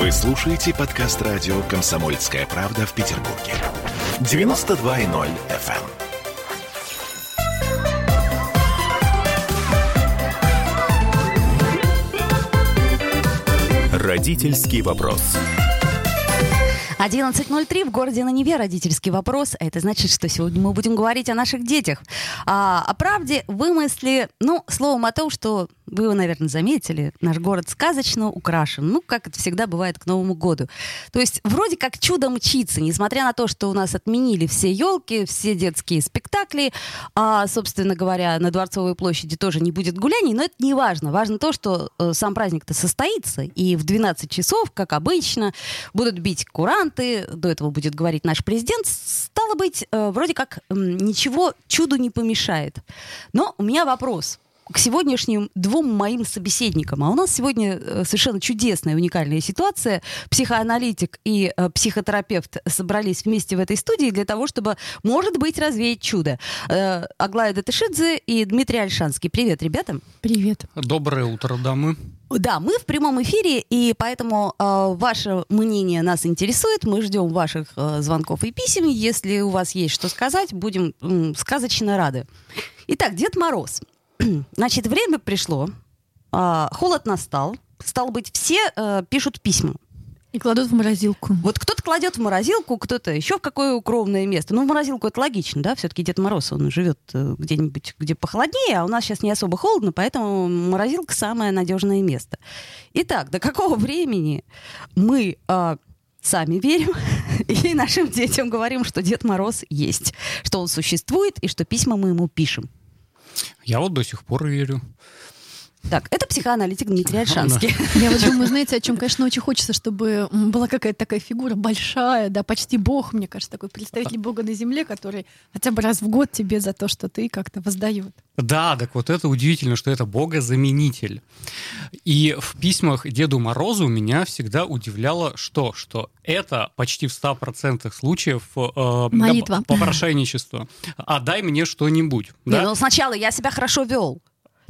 Вы слушаете подкаст радио «Комсомольская правда» в Петербурге. 92.0 FM. Родительский вопрос. 11.03 в городе на Неве родительский вопрос. А это значит, что сегодня мы будем говорить о наших детях. А, о правде, вымысле, ну, словом о том, что вы его, наверное, заметили, наш город сказочно украшен. Ну, как это всегда бывает к Новому году. То есть вроде как чудо мчится, несмотря на то, что у нас отменили все елки, все детские спектакли, а, собственно говоря, на Дворцовой площади тоже не будет гуляний, но это не важно. Важно то, что э, сам праздник-то состоится, и в 12 часов, как обычно, будут бить куранты, до этого будет говорить наш президент. Стало быть, э, вроде как э, ничего чуду не помешает. Но у меня вопрос – к сегодняшним двум моим собеседникам. А у нас сегодня э, совершенно чудесная, уникальная ситуация. Психоаналитик и э, психотерапевт собрались вместе в этой студии для того, чтобы, может быть, развеять чудо. Э, Аглая Датышидзе и Дмитрий Альшанский. Привет, ребята. Привет. Доброе утро, дамы. Да, мы в прямом эфире, и поэтому э, ваше мнение нас интересует. Мы ждем ваших э, звонков и писем. Если у вас есть что сказать, будем э, сказочно рады. Итак, Дед Мороз. Значит, время пришло, э, холод настал, стало быть, все э, пишут письма. И кладут в морозилку. Вот кто-то кладет в морозилку, кто-то еще в какое укромное место. Ну, в морозилку это логично, да, все-таки Дед Мороз, он живет э, где-нибудь, где похолоднее, а у нас сейчас не особо холодно, поэтому морозилка самое надежное место. Итак, до какого времени мы э, сами верим и нашим детям говорим, что Дед Мороз есть, что он существует и что письма мы ему пишем? Я вот до сих пор верю. Так, это психоаналитик Дмитрий Альшанский. Я вот думаю, знаете, о чем, конечно, очень хочется, чтобы была какая-то такая фигура большая, да, почти бог, мне кажется, такой представитель бога на земле, который хотя бы раз в год тебе за то, что ты как-то воздает. Да, так вот это удивительно, что это богозаменитель. И в письмах Деду Морозу меня всегда удивляло что? Что это почти в 100% случаев э, Молитва. попрошайничество. Отдай мне что-нибудь. Не, Да? ну сначала я себя хорошо вел.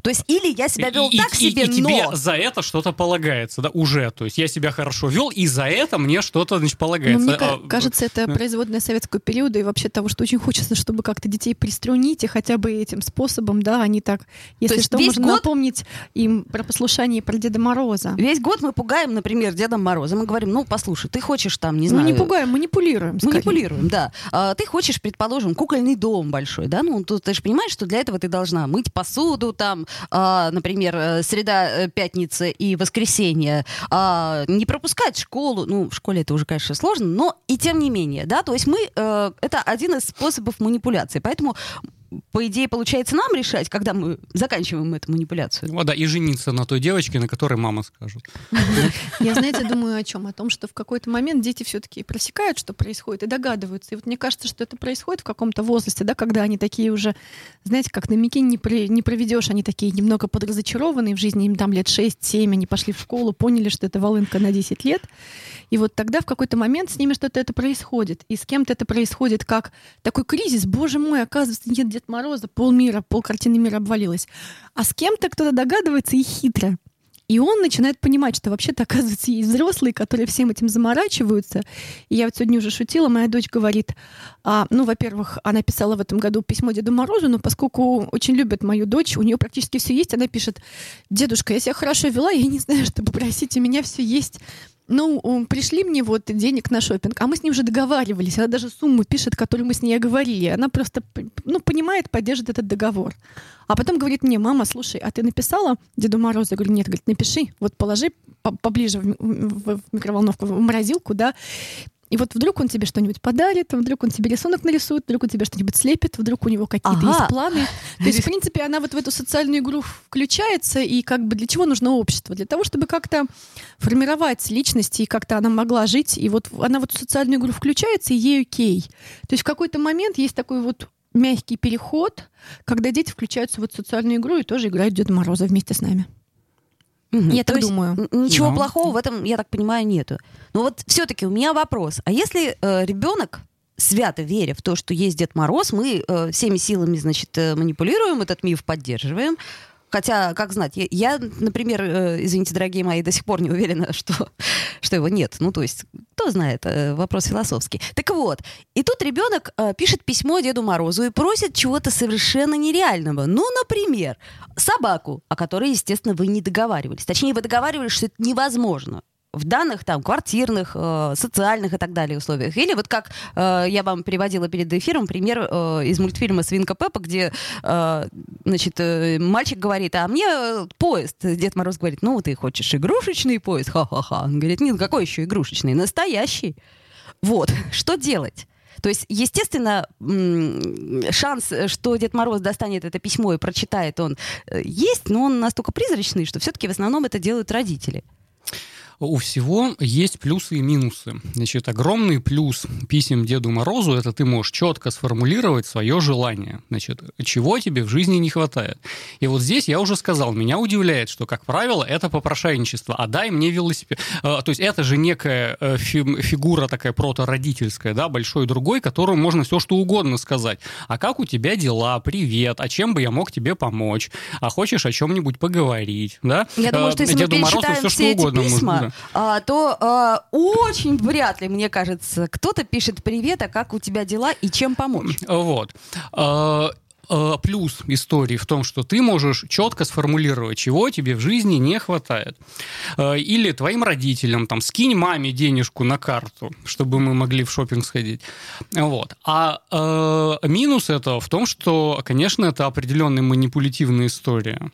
То есть или я себя вел и, так и- себе, и тебе но... за это что-то полагается, да, уже. То есть я себя хорошо вел, и за это мне что-то, значит, Но полагается. мне А, кажется, это да. производная советского периода и вообще того, что очень хочется, чтобы как-то детей приструнить, и хотя бы этим способом, да, они так, если есть что, можно год- напомнить им про послушание и про Деда Мороза. Весь год мы пугаем, например, Дедом Морозом. Мы говорим, ну, послушай, ты хочешь там, не Мы знаю... не пугаем, манипулируем. скорее. Манипулируем, да. А, ты хочешь, предположим, кукольный дом большой, да? Ну, тут ты же понимаешь, что для этого ты должна мыть посуду, там, а, например, э, среда, э, пятница и воскресенье, а, не пропускать школу. Ну, в школе это уже, конечно, сложно, но и тем не менее, да. То есть мы... э, это один из способов манипуляции. Поэтому по идее, получается нам решать, когда мы заканчиваем эту манипуляцию. Вот, да, и жениться на той девочке, на которой мама скажет. Я, знаете, думаю о чем? О том, что в какой-то момент дети все-таки просекают, что происходит, и догадываются. И вот мне кажется, что это происходит в каком-то возрасте, да, когда они такие уже, знаете, как на Микине не, при- не проведешь, они такие немного подразочарованные в жизни, им там лет 6-7, они пошли в школу, поняли, что это волынка на 10 лет. И вот тогда в какой-то момент с ними что-то это происходит. И с кем-то это происходит как такой кризис. Боже мой, оказывается, нет Дед Мороза, полмира, полкартины мира обвалилась. А с кем-то кто-то догадывается и хитро. И он начинает понимать, что вообще-то, оказывается, есть взрослые, которые всем этим заморачиваются. И я вот сегодня уже шутила, моя дочь говорит, а, ну, во-первых, она писала в этом году письмо Деду Морозу, но поскольку очень любит мою дочь, у нее практически все есть, она пишет, дедушка, я себя хорошо вела, я не знаю, что попросить, у меня все есть. Ну, пришли мне вот денег на шопинг, а мы с ней уже договаривались. Она даже сумму пишет, которую мы с ней оговорили. Она просто, ну, понимает, поддержит этот договор. А потом говорит мне, мама, слушай, а ты написала Деду Морозу? Я говорю, нет, говорит, напиши, вот положи по- поближе в микроволновку, в морозилку, да, и вот вдруг он тебе что-нибудь подарит, вдруг он тебе рисунок нарисует, вдруг он тебе что-нибудь слепит, вдруг у него какие-то Ага. есть планы. То есть, в принципе, она вот в эту социальную игру включается, и как бы для чего нужно общество? Для того, чтобы как-то формировать личность, и как-то она могла жить, и вот она вот в социальную игру включается, и ей окей. То есть в какой-то момент есть такой вот мягкий переход, когда дети включаются в эту социальную игру и тоже играют Деда Мороза вместе с нами. Я То так думаю. Ничего плохого в этом, я так понимаю, нету. Но вот все-таки у меня вопрос. А если э, ребенок свято веря в то, что есть Дед Мороз, мы э, всеми силами, значит, э, манипулируем, этот миф поддерживаем, Хотя, как знать, я, например, э, извините, дорогие мои, до сих пор не уверена, что, что его нет. Ну, то есть, кто знает, э, вопрос философский. Так вот, и тут ребенок э, пишет письмо Деду Морозу и просит чего-то совершенно нереального. Ну, например, собаку, о которой, естественно, вы не договаривались. Точнее, вы договаривались, что это невозможно в данных там квартирных, э, социальных и так далее условиях. Или вот как э, я вам приводила перед эфиром пример э, из мультфильма «Свинка Пеппа», где э, значит, э, мальчик говорит, а мне э, поезд. Дед Мороз говорит, ну ты хочешь игрушечный поезд? Ха-ха-ха. Он говорит, нет, какой еще игрушечный? Настоящий. Вот, что делать? То есть, естественно, шанс, что Дед Мороз достанет это письмо и прочитает он, э, есть, но он настолько призрачный, что все-таки в основном это делают родители у всего есть плюсы и минусы. Значит, огромный плюс писем Деду Морозу – это ты можешь четко сформулировать свое желание. Значит, чего тебе в жизни не хватает. И вот здесь я уже сказал, меня удивляет, что, как правило, это попрошайничество. А дай мне велосипед. А, то есть это же некая э, фигура такая протородительская, да, большой другой, которому можно все что угодно сказать. А как у тебя дела? Привет. А чем бы я мог тебе помочь? А хочешь о чем-нибудь поговорить? Да? Я думаю, что если Деду мы Морозу все, что угодно письма, можно а, то а, очень вряд ли, мне кажется, кто-то пишет «Привет, а как у тебя дела и чем помочь?» Вот. Э, плюс истории в том, что ты можешь четко сформулировать, чего тебе в жизни не хватает. Э, или твоим родителям, там, скинь маме денежку на карту, чтобы мы могли в шопинг сходить. Вот. А э, минус этого в том, что, конечно, это определенная манипулятивная история.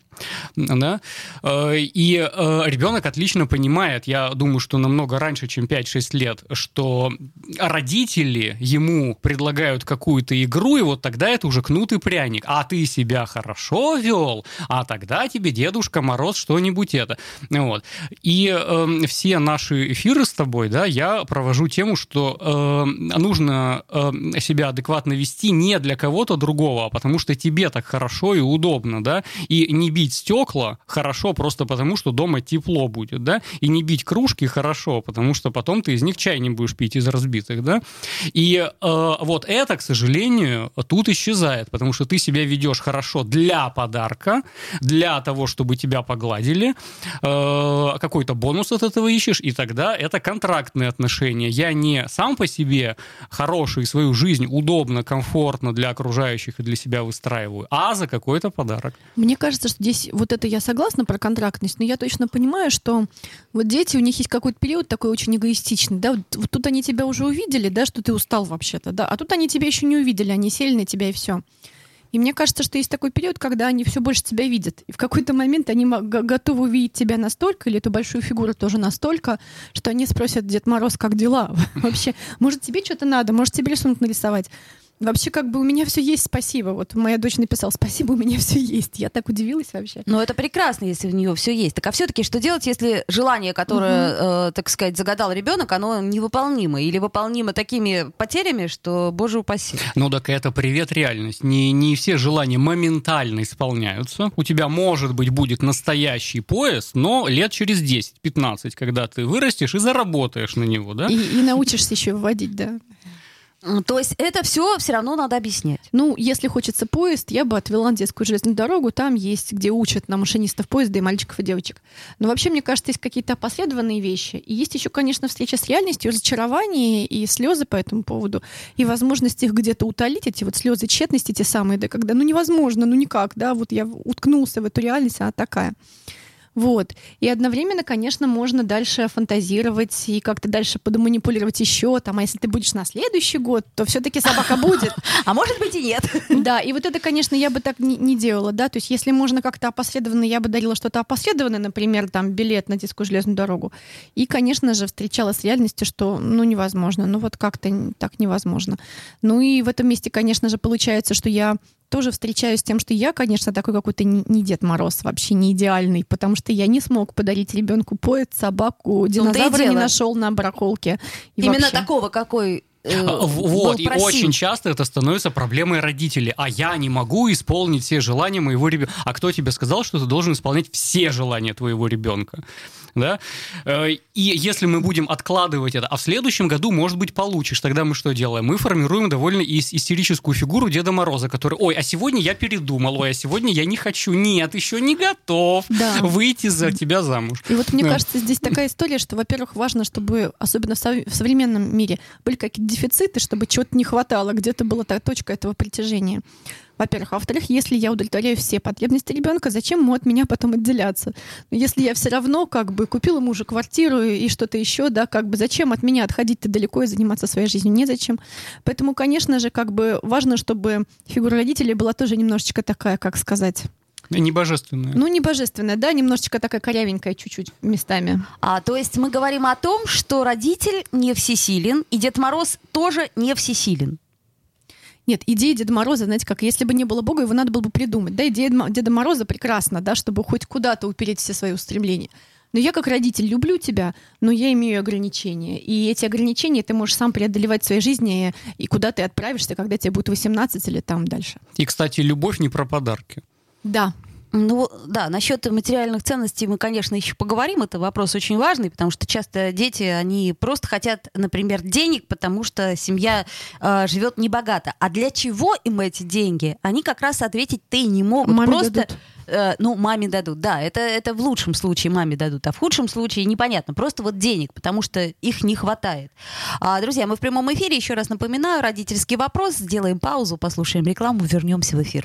Да? Э, и ребенок отлично понимает, я думаю, что намного раньше, чем 5-6 лет, что родители ему предлагают какую-то игру, и вот тогда это уже кнут и пряник пряник, а ты себя хорошо вел, а тогда тебе Дедушка Мороз что-нибудь это. Вот. И э, все наши эфиры с тобой, да, я провожу тему, что э, нужно э, себя адекватно вести не для кого-то другого, а потому что тебе так хорошо и удобно, да, и не бить стекла хорошо просто потому, что дома тепло будет, да, и не бить кружки хорошо, потому что потом ты из них чай не будешь пить из разбитых, да, и э, вот это, к сожалению, тут исчезает, потому что ты себя ведешь хорошо для подарка, для того, чтобы тебя погладили, э, какой-то бонус от этого ищешь, и тогда это контрактные отношения. Я не сам по себе хороший свою жизнь удобно, комфортно для окружающих и для себя выстраиваю, а за какой-то подарок. Мне кажется, что здесь вот это я согласна про контрактность, но я точно понимаю, что вот дети, у них есть какой-то период такой очень эгоистичный, да, вот, вот тут они тебя уже увидели, да, что ты устал вообще-то, да, а тут они тебя еще не увидели, они сели на тебя и все. И мне кажется, что есть такой период, когда они все больше тебя видят. И в какой-то момент они готовы увидеть тебя настолько, или эту большую фигуру тоже настолько, что они спросят, Дед Мороз, как дела? Вообще, может, тебе что-то надо, может, тебе рисунок нарисовать. Вообще, как бы у меня все есть, спасибо. Вот моя дочь написала, спасибо, у меня все есть. Я так удивилась вообще. Ну, это прекрасно, если у нее все есть. Так а все-таки что делать, если желание, которое, угу. э, так сказать, загадал ребенок, оно невыполнимо или выполнимо такими потерями, что, боже упаси. Ну, так это привет реальность. Не, не все желания моментально исполняются. У тебя, может быть, будет настоящий поезд, но лет через 10-15, когда ты вырастешь и заработаешь на него, да? И, и научишься еще вводить, да. То есть это все все равно надо объяснять. Ну, если хочется поезд, я бы отвела на детскую железную дорогу. Там есть, где учат на машинистов поезда и мальчиков и девочек. Но вообще, мне кажется, есть какие-то опосредованные вещи. И есть еще, конечно, встреча с реальностью, разочарование и слезы по этому поводу. И возможность их где-то утолить, эти вот слезы тщетности те самые, да, когда ну невозможно, ну никак, да, вот я уткнулся в эту реальность, она такая. Вот. И одновременно, конечно, можно дальше фантазировать и как-то дальше подманипулировать еще. Там, а если ты будешь на следующий год, то все-таки собака будет. А может быть и нет. Да, и вот это, конечно, я бы так не, не делала, да. То есть, если можно как-то опосредованно, я бы дарила что-то опосредованное, например, там билет на детскую железную дорогу. И, конечно же, встречала с реальностью, что ну невозможно, ну вот как-то так невозможно. Ну и в этом месте, конечно же, получается, что я тоже встречаюсь с тем, что я, конечно, такой какой-то не Дед Мороз, вообще не идеальный, потому что я не смог подарить ребенку поезд, собаку, динозавра не нашел на барахолке. Именно вообще. такого, какой э, А, Вот, и очень часто это становится проблемой родителей. А я не могу исполнить все желания моего ребенка. А кто тебе сказал, что ты должен исполнять все желания твоего ребенка? Да? Э, И если мы будем откладывать это, а в следующем году, может быть, получишь, тогда мы что делаем? Мы формируем довольно ис- истерическую фигуру Деда Мороза, который, ой, а сегодня я передумал, ой, а сегодня я не хочу, нет, еще не готов Да. выйти за тебя замуж. И вот мне Да. кажется, здесь такая история, что, во-первых, важно, чтобы, особенно в в современном мире, были какие-то дефициты, чтобы чего-то не хватало, где-то была та точка этого притяжения. Во-первых. А во-вторых, если я удовлетворяю все потребности ребенка, зачем ему от меня потом отделяться? Но если я все равно как бы купила мужу квартиру и что-то еще, да, как бы зачем от меня отходить-то далеко и заниматься своей жизнью? Незачем. Поэтому, конечно же, как бы важно, чтобы фигура родителей была тоже немножечко такая, как сказать, Не божественное. ну, не божественная, да, немножечко такая корявенькая чуть-чуть местами. А, то есть мы говорим о том, что родитель не всесилен, и Дед Мороз тоже не всесилен. Нет, идея Деда Мороза, знаете, как если бы не было Бога, его надо было бы придумать. Да, идея Деда Мороза прекрасна, да, чтобы хоть куда-то упереть все свои устремления. Но я как родитель люблю тебя, но я имею ограничения. И эти ограничения ты можешь сам преодолевать в своей жизни, и куда ты отправишься, когда тебе будет 18 или там дальше. И, кстати, любовь не про подарки. Да, Ну да, насчет материальных ценностей мы, конечно, еще поговорим. Это вопрос очень важный, потому что часто дети, они просто хотят, например, денег, потому что семья э, живет небогато. А для чего им эти деньги? Они как раз ответить-то и не могут. Маме просто, дадут. э, ну, маме дадут, да, это, это в лучшем случае маме дадут, а в худшем случае непонятно. Просто вот денег, потому что их не хватает. А, друзья, мы в прямом эфире, еще раз напоминаю, родительский вопрос. Сделаем паузу, послушаем рекламу, вернемся в эфир.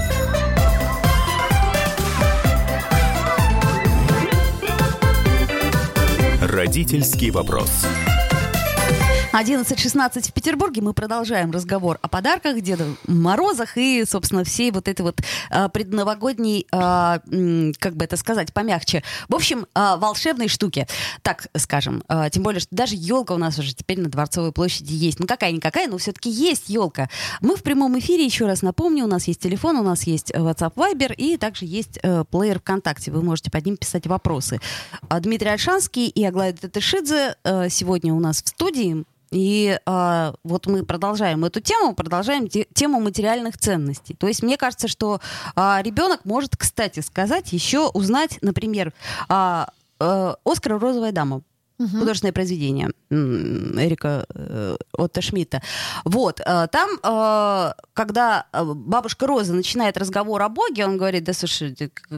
Родительский вопрос. 11.16 в Петербурге. Мы продолжаем разговор о подарках, Деда Морозах и, собственно, всей вот этой вот а, предновогодней, а, как бы это сказать, помягче. В общем, а, волшебной штуки, так скажем. А, тем более, что даже елка у нас уже теперь на Дворцовой площади есть. Ну, какая-никакая, но все-таки есть елка. Мы в прямом эфире, еще раз напомню, у нас есть телефон, у нас есть WhatsApp Viber и также есть э, плеер ВКонтакте. Вы можете под ним писать вопросы. А Дмитрий Альшанский и Аглая Татышидзе э, сегодня у нас в студии. И а, вот мы продолжаем эту тему, продолжаем те- тему материальных ценностей. То есть мне кажется, что а, ребенок может, кстати сказать, еще узнать, например, а, э, Оскар и «Розовая дама». Художественное произведение Эрика э, Отто Шмидта. Вот. э, там, э, когда э, бабушка Роза начинает разговор о Боге, он говорит, да слушай,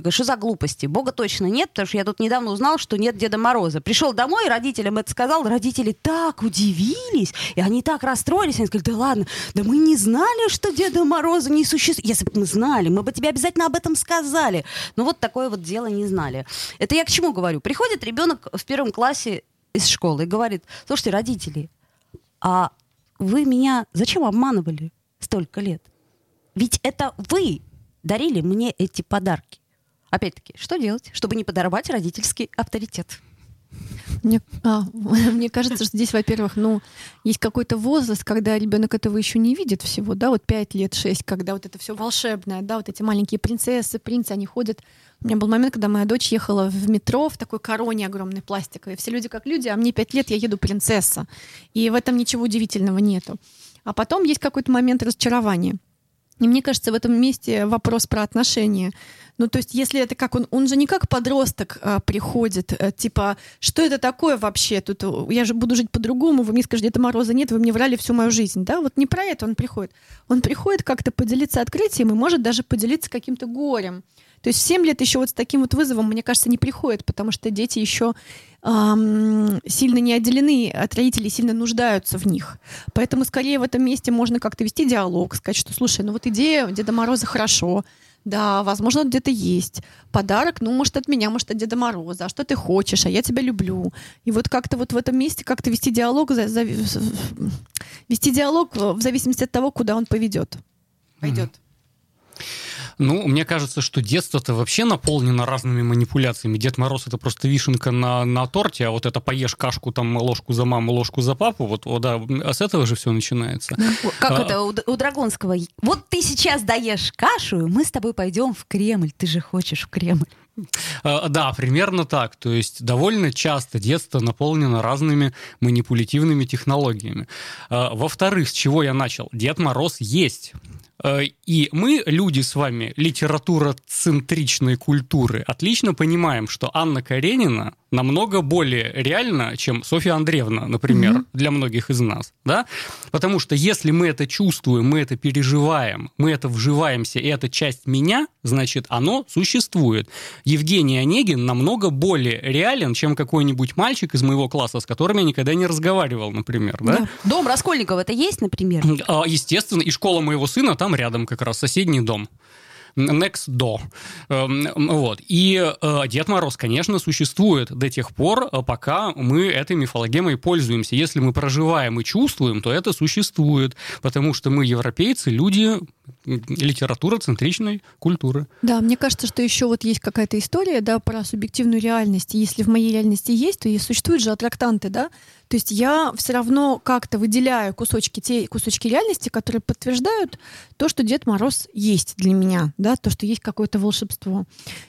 что за глупости? Бога точно нет, потому что я тут недавно узнал, что нет Деда Мороза. Пришел домой, родителям это сказал, родители так удивились, и они так расстроились, они сказали, да ладно, да мы не знали, что Деда Мороза не существует. Если бы мы знали, мы бы тебе обязательно об этом сказали. Но вот такое вот дело не знали. Это я к чему говорю? Приходит ребенок в первом классе из школы и говорит, слушайте, родители, а вы меня зачем обманывали столько лет? Ведь это вы дарили мне эти подарки. Опять-таки, что делать, чтобы не подорвать родительский авторитет? Мне, а, мне кажется, что здесь, во-первых, ну, есть какой-то возраст, когда ребенок этого еще не видит всего, да, вот 5 лет, 6, когда вот это все волшебное, да, вот эти маленькие принцессы, принцы, они ходят. У меня был момент, когда моя дочь ехала в метро в такой короне огромной пластиковой. Все люди как люди, а мне 5 лет, я еду принцесса. И в этом ничего удивительного нету. А потом есть какой-то момент разочарования. И мне кажется, в этом месте вопрос про отношения. Ну, то есть, если это как он, он же не как подросток а, приходит, а, типа, что это такое вообще? Тут э, я же буду жить по-другому, вы мне скажете, Деда Мороза нет, вы мне врали всю мою жизнь, да? Вот не про это он приходит. Он приходит как-то поделиться открытием и может даже поделиться каким-то горем. То есть в 7 лет еще вот с таким вот вызовом, мне кажется, не приходит, потому что дети еще ам, сильно не отделены от родителей, сильно нуждаются в них. Поэтому скорее в этом месте можно как-то вести диалог, сказать, что, слушай, ну вот идея Деда Мороза хорошо, да, возможно, он где-то есть. Подарок, ну, может, от меня, может, от Деда Мороза. А что ты хочешь? А я тебя люблю. И вот как-то вот в этом месте как-то вести диалог, за- за- вести диалог в зависимости от того, куда он поведет. пойдет? Ну, мне кажется, что детство-то вообще наполнено разными манипуляциями. Дед Мороз это просто вишенка на, на торте, а вот это поешь кашку, там, ложку за маму, ложку за папу, вот, вот да, а с этого же все начинается. Как А, это у, у Драгонского? Вот ты сейчас даешь кашу, мы с тобой пойдем в Кремль. Ты же хочешь в Кремль. А, Да, примерно так. То есть довольно часто детство наполнено разными манипулятивными технологиями. А, Во-вторых, с чего я начал? Дед Мороз есть. А, И мы, люди с вами, литературоцентричной культуры, отлично понимаем, что Анна Каренина намного более реальна, чем Софья Андреевна, например, для многих из нас. Да? Потому что если мы это чувствуем, мы это переживаем, мы это вживаемся, и это часть меня, значит, оно существует. Евгений Онегин намного более реален, чем какой-нибудь мальчик из моего класса, с которым я никогда не разговаривал, например. Да? Дом Раскольникова это есть, например? А, Естественно, и школа моего сына там рядом как раз, соседний дом. Next door. Эм, Вот. И э, Дед Мороз, конечно, существует до тех пор, э, пока мы этой мифологемой пользуемся. Если мы проживаем и чувствуем, то это существует, потому что мы, европейцы, люди литературоцентричной культуры. Да, мне кажется, что еще вот есть какая-то история, да, про субъективную реальность. Если в моей реальности есть, то и существуют же аттрактанты, да. То есть я все равно как-то выделяю кусочки, те кусочки реальности, которые подтверждают то, что Дед Мороз есть для меня, да, то, что есть какое-то волшебство.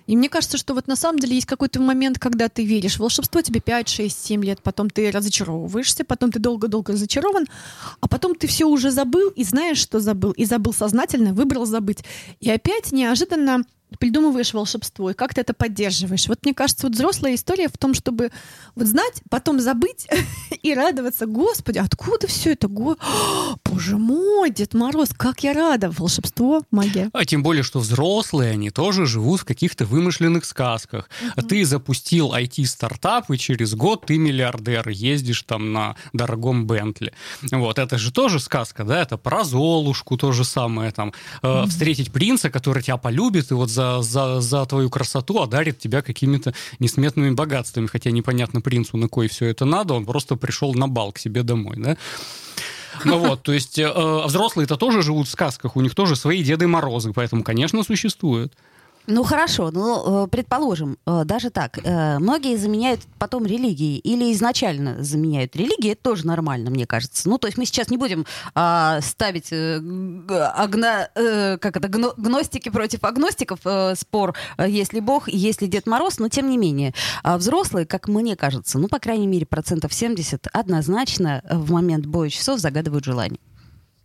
И мне кажется, что вот на самом деле есть какой-то момент, когда ты веришь в волшебство, тебе 5, 6, 7 лет, потом ты разочаровываешься, потом ты долго-долго разочарован, а потом ты все уже забыл и знаешь, что забыл, и забыл сознательно, выбрал забыть. И опять неожиданно придумываешь волшебство, и как ты это поддерживаешь. Вот мне кажется, вот взрослая история в том, чтобы вот знать, потом забыть и радоваться. Господи, откуда все это? Го... Боже мой, Дед Мороз, как я рада! Волшебство, магия. А тем более, что взрослые, они тоже живут в каких-то вымышленных сказках. А Ты запустил IT-стартап, и через год ты миллиардер, ездишь там на дорогом Бентли. Вот, это же тоже сказка, да? Это про Золушку то же самое, там, э, встретить принца, который тебя полюбит, и вот за, за, за твою красоту одарит тебя какими-то несметными богатствами, хотя непонятно принцу, на кой все это надо, он просто пришел на бал к себе домой, да? Ну вот, то есть э, взрослые-то тоже живут в сказках, у них тоже свои Деды Морозы, поэтому, конечно, существует. Ну хорошо, ну э, предположим, э, даже так, э, многие заменяют потом религией или изначально заменяют религии, это тоже нормально, мне кажется. Ну то есть мы сейчас не будем а, ставить э, как это, гно- гностики против агностиков спор, есть ли Бог есть ли Дед Мороз, но тем не менее а взрослые, как мне кажется, ну по крайней мере процентов 70 однозначно в момент боя часов загадывают желание.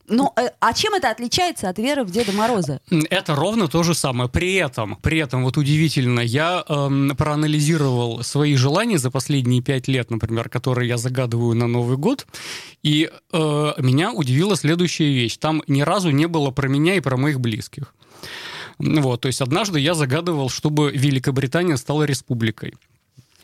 Ну, э, а чем это отличается от веры в Деда Мороза? Это ровно то же самое. При этом, при этом вот удивительно, я эм, проанализировал свои желания за последние пять лет, например, которые я загадываю на Новый год, и э, меня удивила следующая вещь. Там ни разу не было про меня и про моих близких. Вот, то есть однажды я загадывал, чтобы Великобритания стала республикой.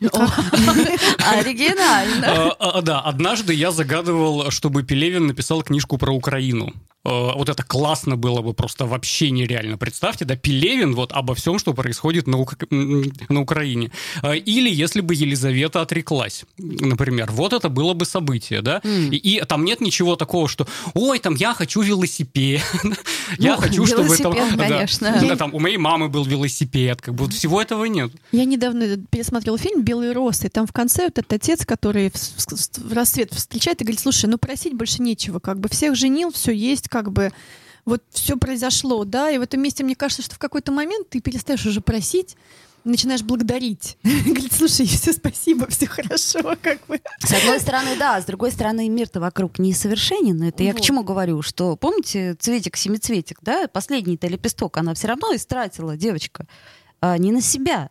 Оригинально. А, а, Да, однажды я загадывал, чтобы Пелевин написал книжку про Украину. Э, Вот это классно было бы просто вообще нереально. Представьте, да, Пелевин вот обо всем, что происходит на, Ук- на Украине. Э, Или если бы Елизавета отреклась, например. Вот это было бы событие, да? И, и там нет ничего такого, что «Ой, там я хочу велосипед». Я Ну, хочу, чтобы там... конечно. да, там у моей мамы был велосипед. Как бы вот всего этого нет. Я недавно пересмотрел фильм «Белые росы», и там в конце вот этот отец, который в рассвет встречает и говорит, слушай, ну просить больше нечего, как бы всех женил, все есть, как бы вот все произошло, да, и в этом месте мне кажется, что в какой-то момент ты перестаешь уже просить, начинаешь благодарить. Говорит, слушай, все спасибо, все хорошо, как бы. С одной стороны, да, с другой стороны, мир-то вокруг несовершенен. Это я к Вот. чему говорю, что, помните, цветик, семицветик, да, последний-то лепесток, она все равно истратила, девочка, а, не на себя,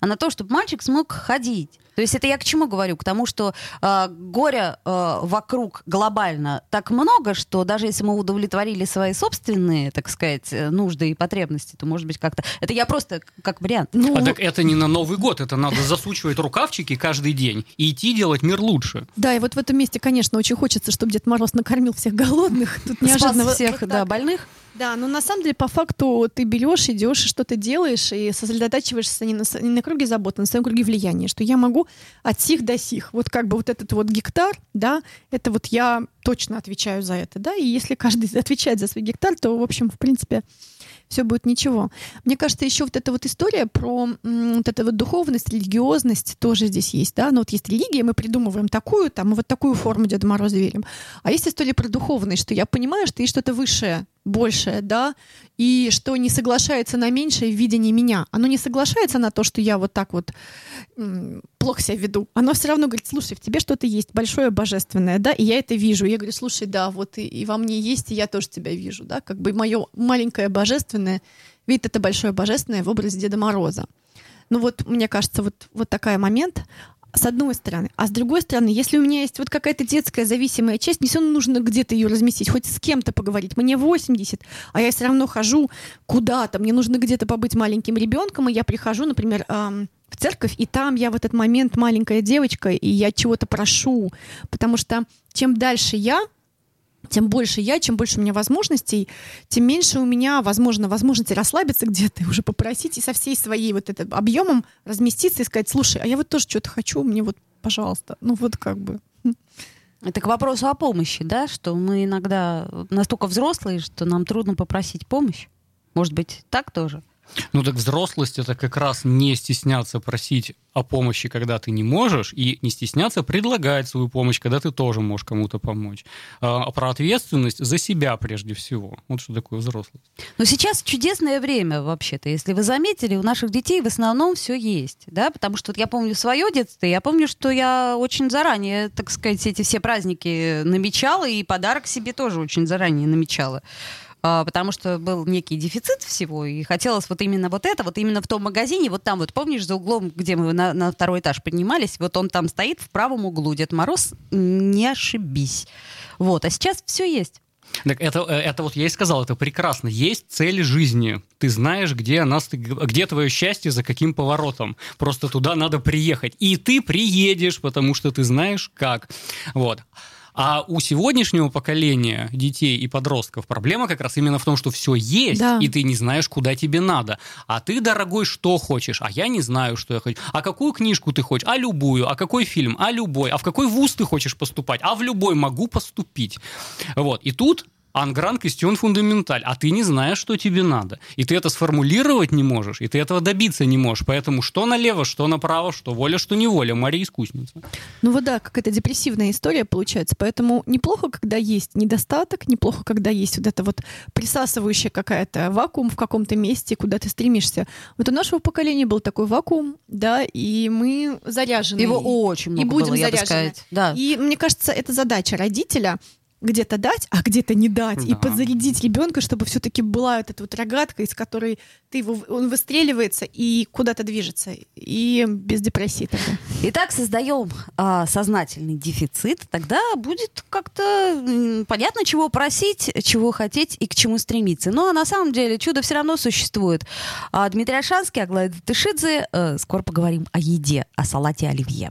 а на то, чтобы мальчик смог ходить. То есть это я к чему говорю? К тому, что э, горя э, вокруг глобально так много, что даже если мы удовлетворили свои собственные, так сказать, э, нужды и потребности, то, может быть, как-то... Это я просто как вариант. Ну, А так это не на Новый год, это надо засучивать рукавчики каждый день и идти делать мир лучше. да, и вот в этом месте, конечно, очень хочется, чтобы Дед Мороз накормил всех голодных. Тут неожиданно всех, да, больных. Да, но на самом деле по факту ты берешь, идешь и что-то делаешь, и сосредотачиваешься не на, не на круге заботы, на своем круге влияния, что я могу от сих до сих. Вот как бы вот этот вот гектар, да, это вот я точно отвечаю за это, да, и если каждый отвечает за свой гектар, то, в общем, в принципе, все будет ничего. Мне кажется, еще вот эта вот история про вот эту вот духовность, религиозность тоже здесь есть, да, но ну, вот есть религия, мы придумываем такую, там, вот такую форму Деда Мороза верим. А есть история про духовность, что я понимаю, что есть что-то высшее, большее, да, и что не соглашается на меньшее в видении меня. Оно не соглашается на то, что я вот так вот плохо себя веду. Оно все равно говорит, слушай, в тебе что-то есть большое, божественное, да, и я это вижу. Я говорю, слушай, да, вот и, и во мне есть, и я тоже тебя вижу, да, как бы мое маленькое божественное видит это большое божественное в образе Деда Мороза. Ну вот, мне кажется, вот, вот такой момент с одной стороны. А с другой стороны, если у меня есть вот какая-то детская зависимая часть, мне все равно нужно где-то ее разместить, хоть с кем-то поговорить. Мне 80, а я все равно хожу куда-то. Мне нужно где-то побыть маленьким ребенком, и я прихожу, например, эм, в церковь, и там я в этот момент маленькая девочка, и я чего-то прошу. Потому что чем дальше я, тем больше я, чем больше у меня возможностей, тем меньше у меня, возможно, возможности расслабиться где-то и уже попросить и со всей своей вот этим объемом разместиться и сказать, слушай, а я вот тоже что-то хочу, мне вот, пожалуйста, ну вот как бы. Это к вопросу о помощи, да, что мы иногда настолько взрослые, что нам трудно попросить помощь. Может быть, так тоже? Ну так взрослость это как раз не стесняться просить о помощи, когда ты не можешь, и не стесняться предлагать свою помощь, когда ты тоже можешь кому-то помочь. А, а про ответственность за себя прежде всего. Вот что такое взрослость. Но сейчас чудесное время вообще-то. Если вы заметили, у наших детей в основном все есть. Да? Потому что вот я помню свое детство, я помню, что я очень заранее, так сказать, эти все праздники намечала, и подарок себе тоже очень заранее намечала. А, потому что был некий дефицит всего, и хотелось вот именно вот это, вот именно в том магазине, вот там вот, помнишь, за углом, где мы на, на второй этаж поднимались, вот он там стоит в правом углу, Дед Мороз, не ошибись. Вот, а сейчас все есть. Так это, э, это вот я и сказал, это прекрасно. Есть цель жизни. Ты знаешь, где, она, где твое счастье, за каким поворотом. Просто туда надо приехать. И ты приедешь, потому что ты знаешь как. Вот. А у сегодняшнего поколения детей и подростков проблема как раз именно в том, что все есть, да. и ты не знаешь, куда тебе надо. А ты, дорогой, что хочешь? А я не знаю, что я хочу. А какую книжку ты хочешь? А любую. А какой фильм? А любой. А в какой вуз ты хочешь поступать? А в любой могу поступить. Вот. И тут Ангран квестион фундаменталь, а ты не знаешь, что тебе надо. И ты это сформулировать не можешь, и ты этого добиться не можешь. Поэтому что налево, что направо, что воля, что неволя. Мария искусница. Ну вот да, какая-то депрессивная история получается. Поэтому неплохо, когда есть недостаток, неплохо, когда есть вот это вот присасывающая какая-то вакуум в каком-то месте, куда ты стремишься. Вот у нашего поколения был такой вакуум, да, и мы заряжены. Его очень много и будем было, заряжены. Да. И мне кажется, это задача родителя где-то дать, а где-то не дать, да. и подзарядить ребенка, чтобы все-таки была вот эта вот рогатка, из которой ты его, он выстреливается и куда-то движется, и без депрессии тогда. Итак, создаем а, сознательный дефицит, тогда будет как-то понятно, чего просить, чего хотеть и к чему стремиться. Ну а на самом деле чудо все равно существует. А, Дмитрий Ашанский, Аглая Тышидзе. А, скоро поговорим о еде, о салате оливье.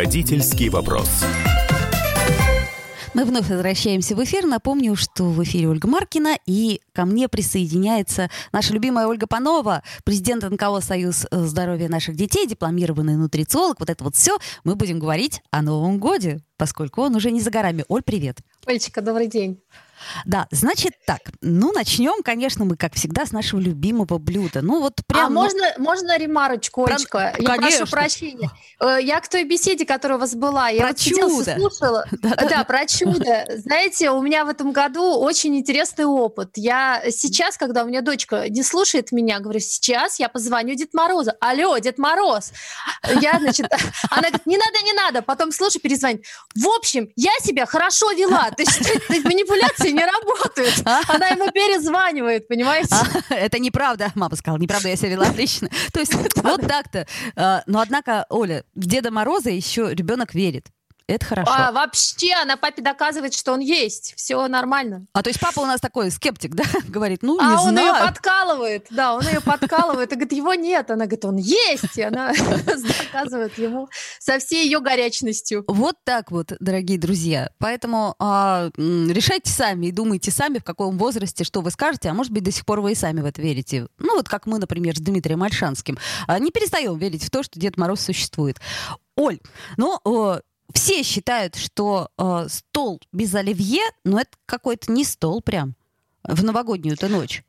Родительский вопрос. Мы вновь возвращаемся в эфир. Напомню, что в эфире Ольга Маркина, и ко мне присоединяется наша любимая Ольга Панова, президент НКО «Союз здоровья наших детей», дипломированный нутрициолог. Вот это вот все. Мы будем говорить о Новом годе, поскольку он уже не за горами. Оль, привет. Олечка, добрый день. Да, значит так. Ну, начнем, конечно, мы, как всегда, с нашего любимого блюда. Ну, вот прям... А ну, можно, можно ремарочку, Про- Олечка? Я Конечно. прошу прощения. Э, Я к той беседе, которая у вас была, я Про вот чудо. слушала. Да-да-да. Да, про чудо. Знаете, у меня в этом году очень интересный опыт. Я сейчас, когда у меня дочка не слушает меня, говорю, сейчас я позвоню Дед Морозу. Алло, Дед Мороз. Я, значит, она говорит, не надо, не надо. Потом слушай, перезвонит. В общем, я себя хорошо вела. То есть эти манипуляции не работают. Она ему перезванивает, понимаете? А, это неправда. Мама сказала, неправда, я себя вела отлично. То есть вот так-то. А, Но однако, Оля, в Деда Мороза еще ребенок верит. Это хорошо. А, А, вообще, она папе доказывает, что он есть. Все нормально. то есть папа у нас такой скептик, да? Говорит, ну, не а он ее знаю. подкалывает. Да, он ее подкалывает. И говорит, его нет. Она говорит, он есть. И она доказывает ему со всей ее горячностью. Вот так вот, дорогие друзья. Поэтому а, решайте сами и думайте сами, в каком возрасте, что вы скажете, а может быть, до сих пор вы и сами в это верите. Ну, вот как мы, например, с Дмитрием Альшанским. А, не перестаем верить в то, что Дед Мороз существует. Оль, ну, все считают, что э, стол без оливье, ну, это какой-то не стол прям в новогоднюю-то ночь.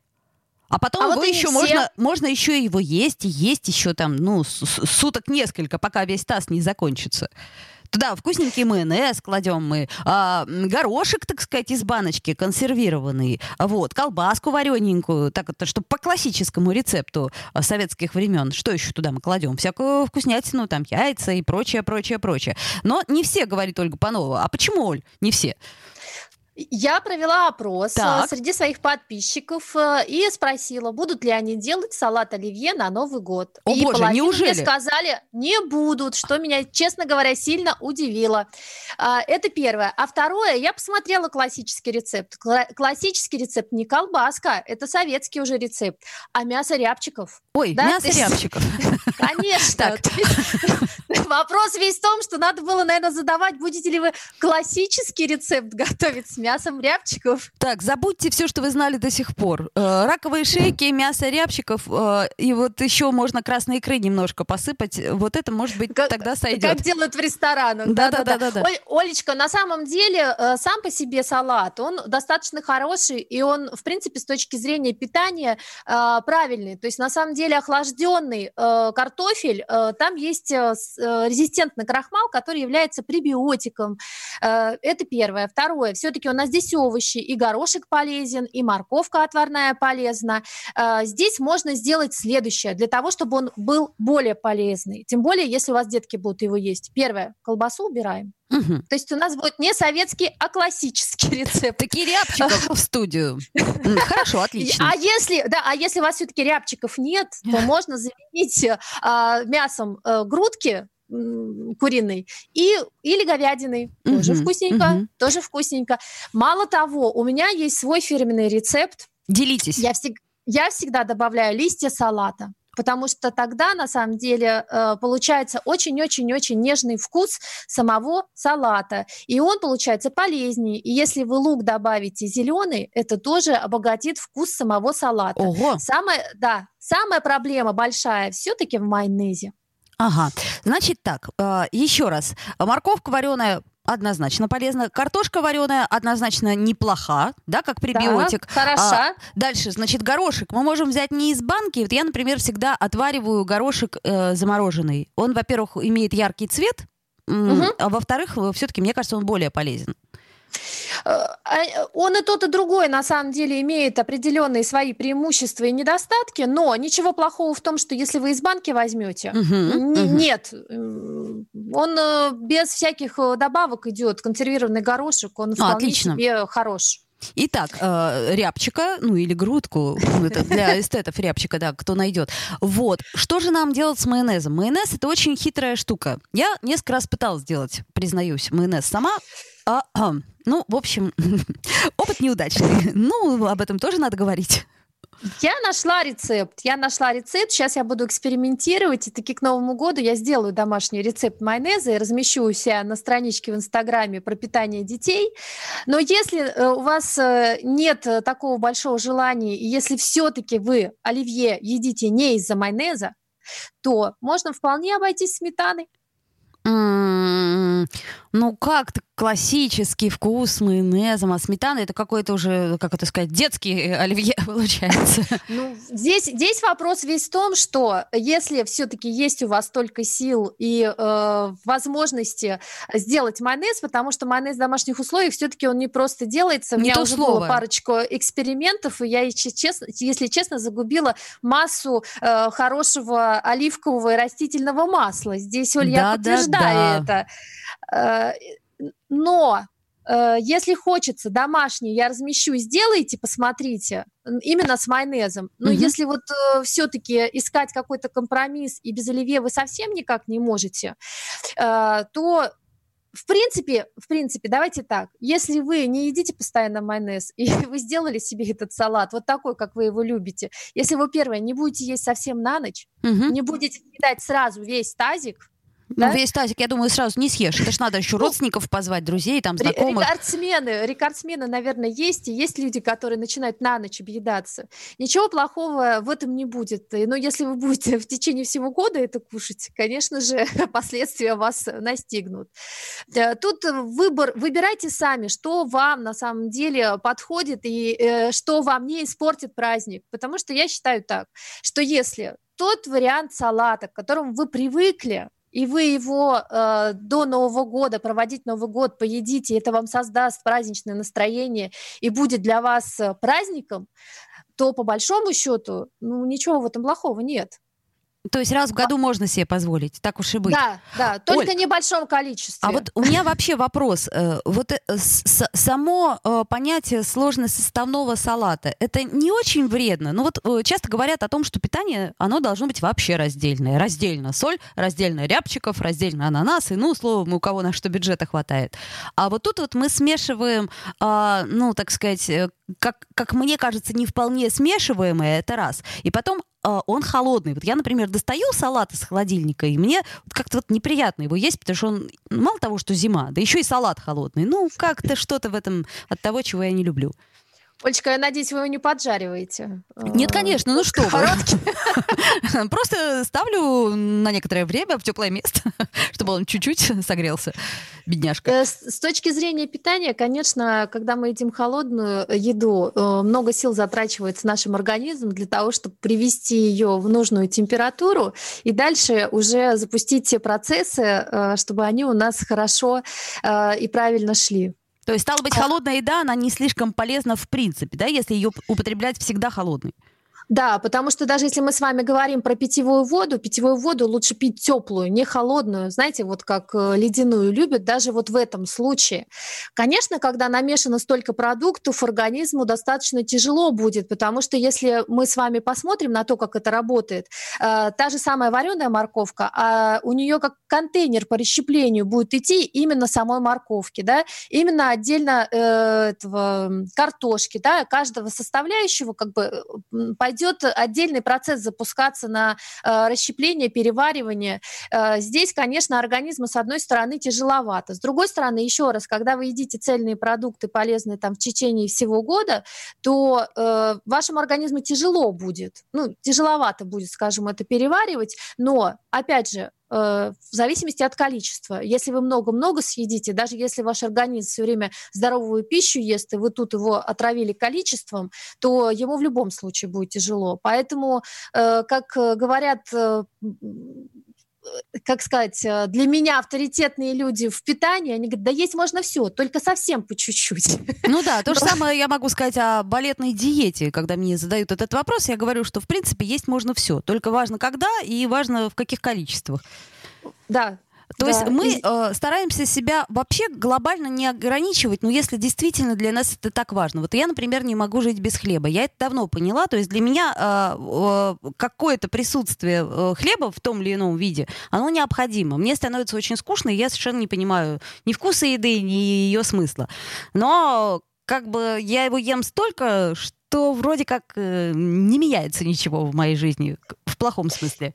А потом А его вот еще все. можно, можно еще его есть и есть еще там, ну, суток несколько, пока весь таз не закончится. Туда вкусненький майонез кладем мы, а, горошек, так сказать, из баночки консервированный, вот, колбаску варененькую, так это, чтобы по классическому рецепту а, советских времен. Что еще туда мы кладем? Всякую вкуснятину, там, яйца и прочее, прочее, прочее. Но не все, говорит Ольга Панова. А почему, Оль, не все? Я провела опрос Так. э, среди своих подписчиков э, и спросила, будут ли они делать салат оливье на Новый год. О, и боже, неужели? мне сказали, не будут, что меня, честно говоря, сильно удивило. А, Это первое. А второе, я посмотрела классический рецепт. Кла- Классический рецепт не колбаска, это советский уже рецепт, а мясо рябчиков. Ой, Да, мясо рябчиков. Конечно. Вопрос весь в том, что надо было, наверное, задавать, будете ли вы классический рецепт готовить с мясом рябчиков. Так, забудьте все, что вы знали до сих пор. Э, раковые шейки, мясо рябчиков, э, и вот еще можно красной икры немножко посыпать. Вот это, может быть, Как- тогда сойдет. Как делают в ресторанах. Оль- Олечка, на самом деле, э, сам по себе салат, он достаточно хороший, и он, в принципе, с точки зрения питания правильный. То есть, на самом деле, охлажденный э, картофель, э, там есть э, э, резистентный крахмал, который является пребиотиком. Э, Это первое. Второе, все-таки у нас здесь овощи, и горошек полезен, и морковка отварная полезна. Э, Здесь можно сделать следующее, для того, чтобы он был более полезный. Тем более, если у вас детки будут его есть. Первое, колбасу убираем. Мгм. То есть у нас будет не советский, а классический рецепт. Такие рябчиков в студию. Хорошо, отлично. А если, да, а если у вас все-таки рябчиков нет, то можно заменить а, мясом э, грудки куриной и, или говядиной. Тоже Мгм, вкусненько, мгм. тоже вкусненько. Мало того, у меня есть свой фирменный рецепт. Делитесь. Я, всег- я всегда добавляю листья салата. Потому что тогда, на самом деле, э, получается очень-очень-очень нежный вкус самого салата. И он получается полезнее. И если вы лук добавите зеленый, это тоже обогатит вкус самого салата. Ого. Самая, да, самая проблема большая все-таки в майонезе. Ага. Значит так, э, еще раз. Морковка вареная однозначно полезна. Картошка вареная однозначно неплоха, да, как пребиотик. Да, хороша. А, дальше, значит, горошек мы можем взять не из банки. Вот я, например, всегда отвариваю горошек э, замороженный. Он, во-первых, имеет яркий цвет, Мгм. а во-вторых, все-таки, мне кажется, он более полезен. Э, а, Он и тот, и другой, на самом деле, имеет определенные свои преимущества и недостатки, но ничего плохого в том, что если вы из банки возьмете, Н- мгм. Нет, м, он э, без всяких э, добавок идет, консервированный горошек, он вполне А, отлично. себе хорош. Итак, э, рябчика, ну или грудку, ну, это для эстетов рябчика, да, кто найдет. Вот, что же нам делать с майонезом? Майонез это очень хитрая штука. Я несколько раз пыталась сделать, признаюсь, майонез сама. А, а, ну, в общем, опыт неудачный. Ну, об этом тоже надо говорить. Я нашла рецепт. Я нашла рецепт. Сейчас я буду экспериментировать. И таки к Новому году я сделаю домашний рецепт майонеза и размещу у себя на страничке в Инстаграме про питание детей. Но если э, у вас э, нет э, такого большого желания, и если все-таки вы оливье едите не из-за майонеза, то можно вполне обойтись сметаной. М, Ну, как классический вкус майонезом, а сметана это какой-то уже, как это сказать, детский оливье получается. Ну, здесь, здесь вопрос весь в том, что если все-таки есть у вас столько сил и э, возможности сделать майонез, потому что майонез в домашних условиях все-таки он не просто делается. У Не меня то уже слово. было парочку экспериментов, и я, если честно, если честно, загубила массу э, хорошего оливкового и растительного масла. Здесь, Оль, я Да-да-да. подтверждаю это. Э, но э, если хочется домашний, я размещу, сделайте, посмотрите, именно с майонезом. Но Мгм. если вот все-таки искать какой-то компромисс и без оливье вы совсем никак не можете, э, то в принципе, в принципе, давайте так. Если вы не едите постоянно майонез, и вы сделали себе этот салат вот такой, как вы его любите, если вы, первое, не будете есть совсем на ночь, Мгм. не будете съедать сразу весь тазик, Ну, да? весь тазик, я думаю, сразу не съешь. Это ж надо еще Ну, родственников позвать, друзей, там, знакомых. Рекордсмены, рекордсмены, наверное, есть, и есть люди, которые начинают на ночь объедаться. Ничего плохого в этом не будет. Но если вы будете в течение всего года это кушать, конечно же, последствия вас настигнут. Э, Тут выбор, выбирайте сами, что вам на самом деле подходит и э, что вам не испортит праздник. Потому что я считаю так, что если тот вариант салата, к которому вы привыкли, и вы его э, до Нового года, проводить Новый год, поедите, это вам создаст праздничное настроение и будет для вас э, праздником, то по большому счету, ну, ничего в этом плохого нет. То есть раз в году можно себе позволить, так уж и быть. Да, да, только в небольшом количестве. А вот у меня вообще вопрос. Э, Вот э, само э, понятие сложносоставного салата, это не очень вредно? Ну вот часто говорят о том, что питание, оно должно быть вообще раздельное. Раздельно соль, раздельно рябчиков, раздельно ананасы, ну, словом, у кого на что бюджета хватает. А вот тут вот мы смешиваем, а, ну, так сказать, как, как мне кажется, не вполне смешиваемое, это раз. И потом а, он холодный. Вот я, например, достаю салат из холодильника, и мне вот как-то вот неприятно его есть, потому что он мало того, что зима, да еще и салат холодный. Ну, как-то что-то в этом от того, чего я не люблю. Олечка, я надеюсь, вы его не поджариваете. Нет, Э, конечно, ну что вы. Просто ставлю на некоторое время в теплое место, чтобы он чуть-чуть согрелся, бедняжка. Э, С точки зрения питания, конечно, когда мы едим холодную э, еду, э, много сил затрачивается нашим организмом для того, чтобы привести ее в нужную температуру и дальше уже запустить те процессы, чтобы они у нас хорошо и правильно шли. То есть, стало быть, холодная еда, она не слишком полезна в принципе, да, если ее употреблять всегда холодной. Да, потому что даже если мы с вами говорим про питьевую воду, питьевую воду лучше пить теплую, не холодную, знаете, вот как э, ледяную любят, даже вот в этом случае. Конечно, когда намешано столько продуктов, организму достаточно тяжело будет, потому что если мы с вами посмотрим на то, как это работает, э, та же самая вареная морковка, а у нее как контейнер по расщеплению будет идти именно самой морковки, да, именно отдельно э, этого картошки, да, каждого составляющего как бы э, м, пойдет отдельный процесс запускаться на э, расщепление, переваривание. Э, здесь, конечно, организму с одной стороны тяжеловато, с другой стороны, еще раз, когда вы едите цельные продукты, полезные там в течение всего года, то э, вашему организму тяжело будет, ну тяжеловато будет, скажем, это переваривать, но опять же в зависимости от количества. Если вы много-много съедите, даже если ваш организм все время здоровую пищу ест, и вы тут его отравили количеством, то ему в любом случае будет тяжело. Поэтому, э, как э, говорят, э, э, как сказать, э, для меня авторитетные люди в питании, они говорят, да есть можно все, только совсем по чуть-чуть. Ну да, то же самое я могу сказать о балетной диете. Когда мне задают этот вопрос, я говорю, что в принципе есть можно все. Только важно когда и важно в каких количествах. Да. То да. есть мы И- э, стараемся себя вообще глобально не ограничивать, но если действительно для нас это так важно. Вот я, например, не могу жить без хлеба. Я это давно поняла. То есть для меня э, э, какое-то присутствие э, хлеба в том или ином виде, оно необходимо. Мне становится очень скучно, и я совершенно не понимаю ни вкуса еды, ни ее смысла. Но как бы я его ем столько, что вроде как э, не меняется ничего в моей жизни в плохом смысле.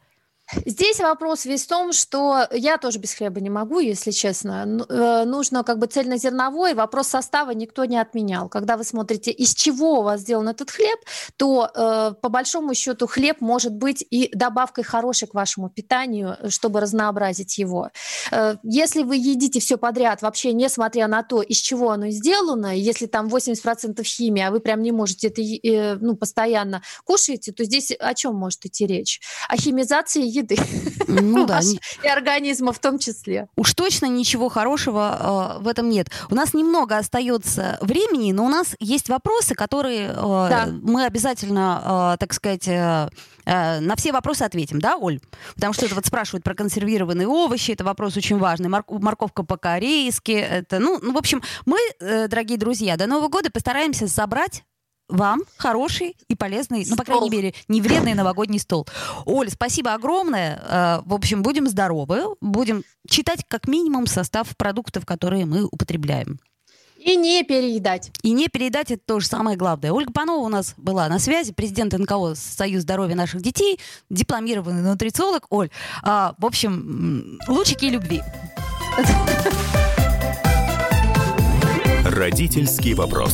Здесь вопрос весь в том, что я тоже без хлеба не могу, если честно. Э, нужно как бы цельнозерновой. Вопрос состава никто не отменял. Когда вы смотрите, из чего у вас сделан этот хлеб, то э, по большому счету хлеб может быть и добавкой хорошей к вашему питанию, чтобы разнообразить его. Э, если вы едите все подряд, вообще несмотря на то, из чего оно сделано, если там 80% химии, а вы прям не можете это э, ну, постоянно кушаете, то здесь о чем может идти речь? О химизации еды. Ну да. И организма в том числе. Уж точно ничего хорошего э, в этом нет. У нас немного остается времени, но у нас есть вопросы, которые э, да. мы обязательно, э, так сказать, э, на все вопросы ответим, да, Оль? Потому что это вот спрашивают про консервированные овощи, это вопрос очень важный. Мор- морковка по-корейски, это, ну, ну, в общем, мы, дорогие друзья, до Нового года постараемся собрать вам хороший и полезный, стол. ну, по крайней мере, не вредный новогодний стол. Оль, спасибо огромное. Э, в общем, будем здоровы, будем читать как минимум состав продуктов, которые мы употребляем. И не переедать. И не переедать, это тоже самое главное. Ольга Панова у нас была на связи, президент НКО Союз здоровья наших детей, дипломированный нутрициолог. Оль, а, в общем, лучики любви. Родительский вопрос.